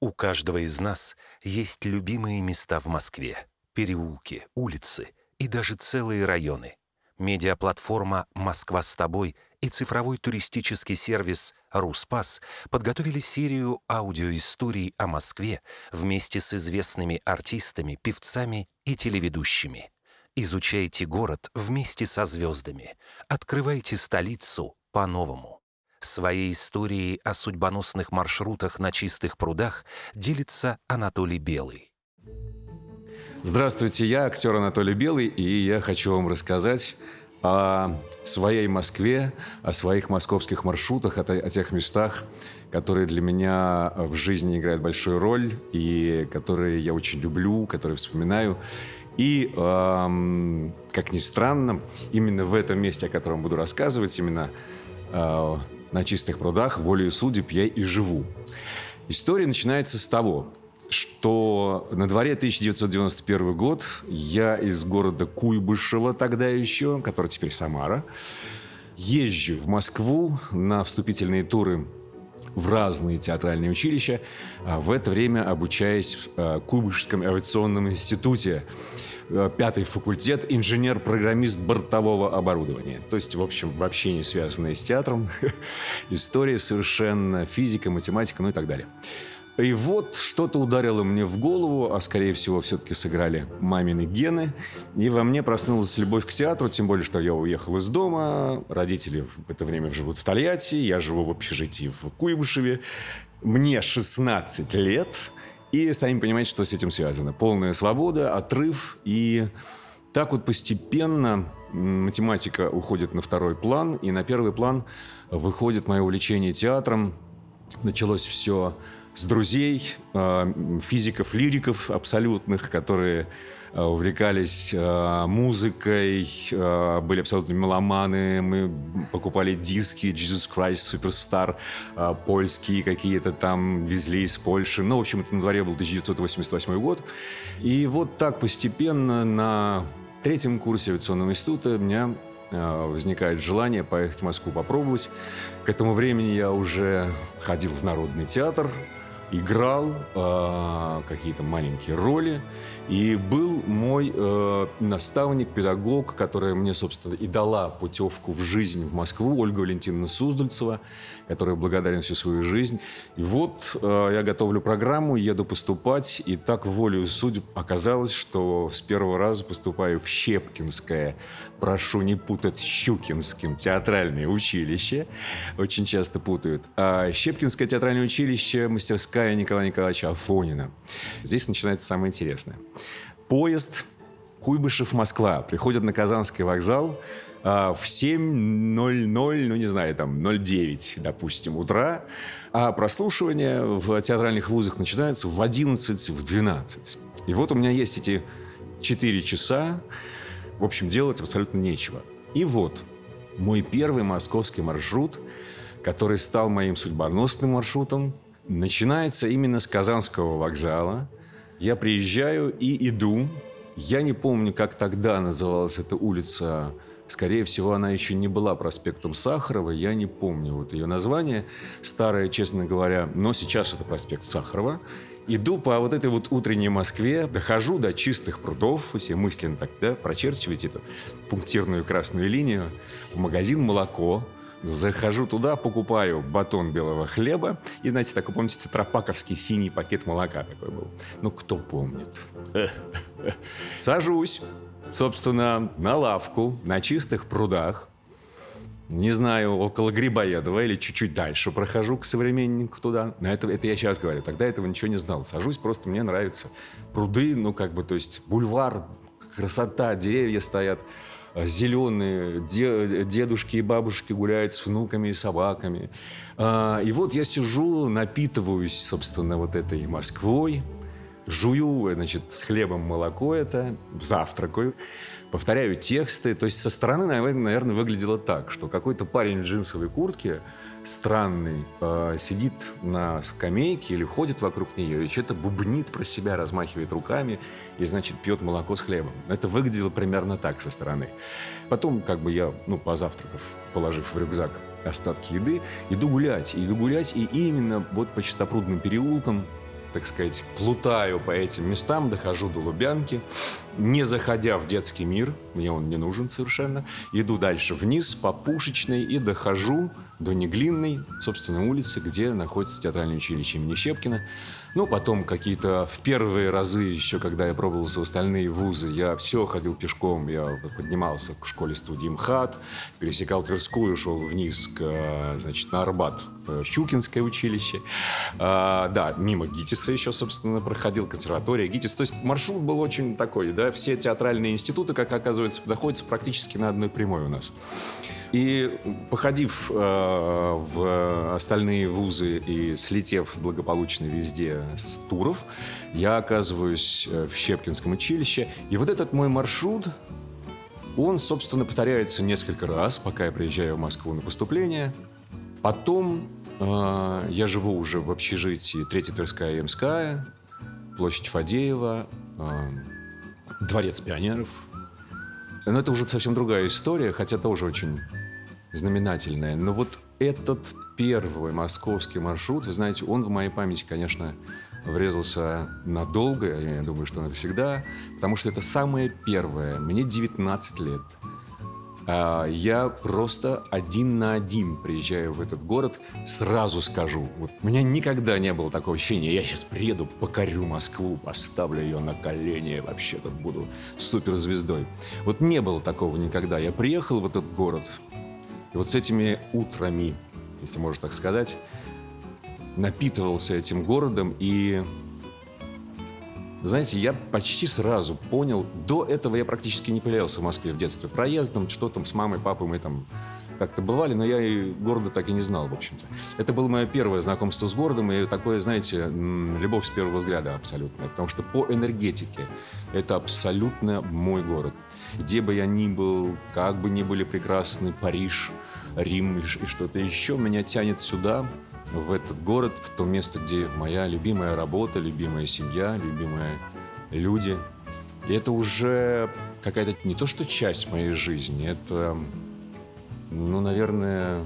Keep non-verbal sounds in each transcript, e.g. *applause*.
У каждого из нас есть любимые места в Москве. Переулки, улицы и даже целые районы. Медиаплатформа «Москва с тобой» и цифровой туристический сервис «Руспас» подготовили серию аудиоисторий о Москве вместе с известными артистами, певцами и телеведущими. Изучайте город вместе со звездами. Открывайте столицу по-новому. Своей историей о судьбоносных маршрутах на чистых прудах делится Анатолий Белый. Здравствуйте, я актер Анатолий Белый, и я хочу вам рассказать о своей Москве, о своих московских маршрутах, о, о тех местах, которые для меня в жизни играют большую роль и которые я очень люблю, которые вспоминаю. И, эм, как ни странно, именно в этом месте, о котором буду рассказывать, именно э, на чистых прудах, волею судеб я и живу. История начинается с того, что на дворе 1991 год я из города Куйбышева тогда еще, который теперь Самара, езжу в Москву на вступительные туры в разные театральные училища, а в это время обучаясь в э, Куйбышевском авиационном институте. Э, пятый факультет, инженер-программист бортового оборудования. То есть, в общем, вообще не связанные с театром. *laughs* История совершенно, физика, математика, ну и так далее. И вот что-то ударило мне в голову, а скорее всего все-таки сыграли мамины гены. И во мне проснулась любовь к театру, тем более, что я уехал из дома. Родители в это время живут в Тольятти, я живу в общежитии в Куйбышеве. Мне 16 лет. И сами понимаете, что с этим связано. Полная свобода, отрыв. И так вот постепенно математика уходит на второй план. И на первый план выходит мое увлечение театром. Началось все с друзей, а, физиков, лириков абсолютных, которые увлекались э, музыкой, э, были абсолютно меломаны, мы покупали диски Jesus Christ Superstar, польские какие-то там везли из Польши. Ну, в общем, это на дворе был 1988 год. И вот так постепенно на третьем курсе авиационного института у меня возникает желание поехать в Москву попробовать. К этому времени я уже ходил в Народный театр, играл э, какие-то маленькие роли. И был мой э, наставник, педагог, которая мне, собственно, и дала путевку в жизнь в Москву, Ольга Валентиновна Суздальцева, которой благодарен всю свою жизнь. И вот э, я готовлю программу, еду поступать, и так волею судеб оказалось, что с первого раза поступаю в Щепкинское, прошу не путать с Щукинским, театральное училище. Очень часто путают. А Щепкинское театральное училище, мастерская Николая Николаевича Афонина. Здесь начинается самое интересное. Поезд Куйбышев-Москва приходит на Казанский вокзал а, в 7.00, ну не знаю, там 0.9, допустим, утра, а прослушивание в театральных вузах начинается в 11, в 12. И вот у меня есть эти 4 часа, в общем, делать абсолютно нечего. И вот мой первый московский маршрут, который стал моим судьбоносным маршрутом, начинается именно с Казанского вокзала – я приезжаю и иду. Я не помню, как тогда называлась эта улица. Скорее всего, она еще не была проспектом Сахарова. Я не помню вот ее название. Старое, честно говоря. Но сейчас это проспект Сахарова. Иду по вот этой вот утренней Москве, дохожу до чистых прудов, все мысленно так, да, прочерчиваете эту пунктирную красную линию, в магазин «Молоко», Захожу туда, покупаю батон белого хлеба. И, знаете, такой, помните, тетрапаковский синий пакет молока такой был. Ну, кто помнит. *laughs* Сажусь, собственно, на лавку на чистых прудах. Не знаю, около Грибоедова или чуть-чуть дальше прохожу к современнику туда. Но это, это я сейчас говорю. Тогда этого ничего не знал. Сажусь, просто мне нравятся пруды, ну, как бы, то есть бульвар, красота, деревья стоят. Э, зеленые, дедушки и бабушки гуляют с внуками и собаками. А, и вот я сижу, напитываюсь, собственно, вот этой Москвой, жую, значит, с хлебом молоко это, завтракаю, повторяю тексты. То есть со стороны, наверное, выглядело так, что какой-то парень в джинсовой куртке странный э, сидит на скамейке или ходит вокруг нее и что-то бубнит про себя, размахивает руками и, значит, пьет молоко с хлебом. Это выглядело примерно так со стороны. Потом, как бы я, ну, позавтракав, положив в рюкзак остатки еды, иду гулять. Иду гулять, и именно вот по Чистопрудным переулкам так сказать, плутаю по этим местам, дохожу до Лубянки, не заходя в детский мир, мне он не нужен совершенно, иду дальше вниз по Пушечной и дохожу до Неглинной, собственно, улицы, где находится театральное училище имени Щепкина. Ну, потом какие-то в первые разы еще, когда я пробовался в остальные вузы, я все ходил пешком, я поднимался к школе-студии МХАТ, пересекал Тверскую, шел вниз, к, значит, на Арбат, Щукинское училище. А, да, мимо ГИТИСа еще, собственно, проходил консерватория ГИТИС. То есть маршрут был очень такой, да, все театральные институты, как оказывается, находятся практически на одной прямой у нас. И походив э, в остальные вузы и слетев благополучно везде с туров, я оказываюсь э, в Щепкинском училище. И вот этот мой маршрут, он, собственно, повторяется несколько раз, пока я приезжаю в Москву на поступление. Потом э, я живу уже в общежитии Третья Тверская и Ямская, площадь Фадеева, э, Дворец пионеров. Но это уже совсем другая история, хотя тоже очень знаменательное. Но вот этот первый московский маршрут, вы знаете, он в моей памяти, конечно, врезался надолго, я думаю, что навсегда, потому что это самое первое. Мне 19 лет. А, я просто один на один приезжаю в этот город, сразу скажу, вот у меня никогда не было такого ощущения, я сейчас приеду, покорю Москву, поставлю ее на колени, вообще тут буду суперзвездой. Вот не было такого никогда. Я приехал в этот город, и вот с этими утрами, если можно так сказать, напитывался этим городом и знаете, я почти сразу понял, до этого я практически не появлялся в Москве в детстве. Проездом, что там с мамой, папой мы там как-то бывали, но я и города так и не знал, в общем-то. Это было мое первое знакомство с городом, и такое, знаете, любовь с первого взгляда абсолютно. Потому что по энергетике это абсолютно мой город. Где бы я ни был, как бы ни были прекрасны Париж, Рим и что-то еще, меня тянет сюда, в этот город, в то место, где моя любимая работа, любимая семья, любимые люди. И это уже какая-то не то что часть моей жизни, это, ну, наверное,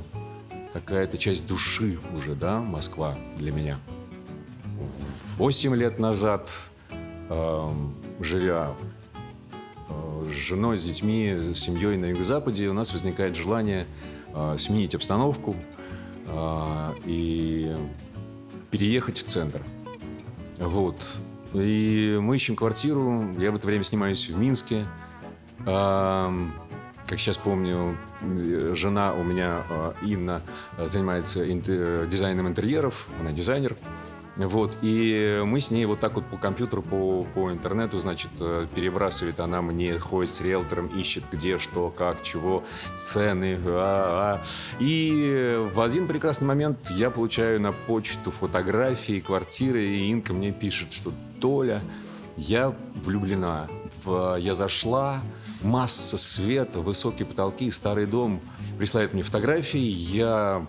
какая-то часть души уже, да, Москва для меня. Восемь лет назад, э, живя с женой, с детьми, с семьей на Юго-Западе, у нас возникает желание э, сменить обстановку, и переехать в центр. Вот. И мы ищем квартиру. Я в это время снимаюсь в Минске. А, как сейчас помню, жена у меня, а, Инна, занимается дизайном интерьеров. Она дизайнер. Вот, и мы с ней вот так вот по компьютеру, по, по интернету, значит, э, перебрасывает она мне, ходит с риэлтором, ищет где, что, как, чего, цены. А, а. И в один прекрасный момент я получаю на почту фотографии квартиры, и Инка мне пишет, что Толя, я влюблена. В, я зашла, масса света, высокие потолки, старый дом. Присылает мне фотографии, я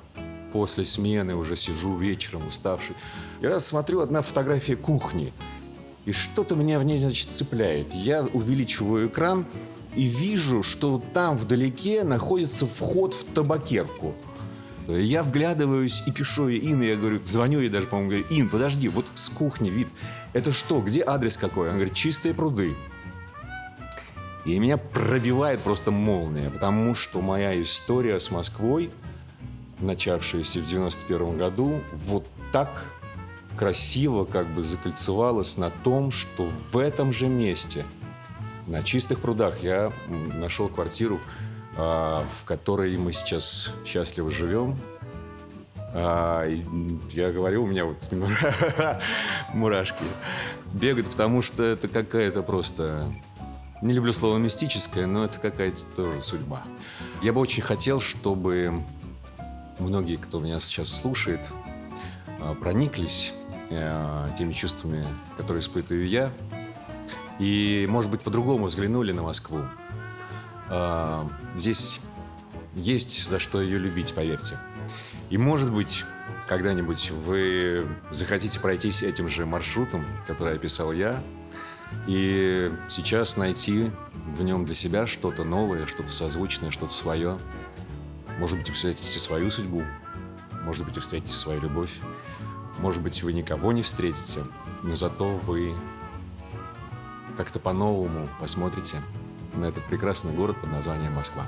после смены уже сижу вечером уставший. И раз смотрю, одна фотография кухни. И что-то меня в ней, значит, цепляет. Я увеличиваю экран и вижу, что там вдалеке находится вход в табакерку. Я вглядываюсь и пишу ей Инне, я говорю, звоню ей даже, по-моему, говорю, Ин, подожди, вот с кухни вид. Это что, где адрес какой? Она говорит, чистые пруды. И меня пробивает просто молния, потому что моя история с Москвой – начавшаяся в 91 году, вот так красиво как бы закольцевалась на том, что в этом же месте, на чистых прудах, я нашел квартиру, а, в которой мы сейчас счастливо живем. А, я говорю, у меня вот *laughs* мурашки бегают, потому что это какая-то просто... Не люблю слово мистическое, но это какая-то тоже судьба. Я бы очень хотел, чтобы многие, кто меня сейчас слушает, а, прониклись э, теми чувствами, которые испытываю я, и, может быть, по-другому взглянули на Москву. А, здесь есть за что ее любить, поверьте. И, может быть, когда-нибудь вы захотите пройтись этим же маршрутом, который описал я, и сейчас найти в нем для себя что-то новое, что-то созвучное, что-то свое – может быть, вы встретите свою судьбу, может быть, вы встретите свою любовь, может быть, вы никого не встретите, но зато вы как-то по-новому посмотрите на этот прекрасный город под названием Москва.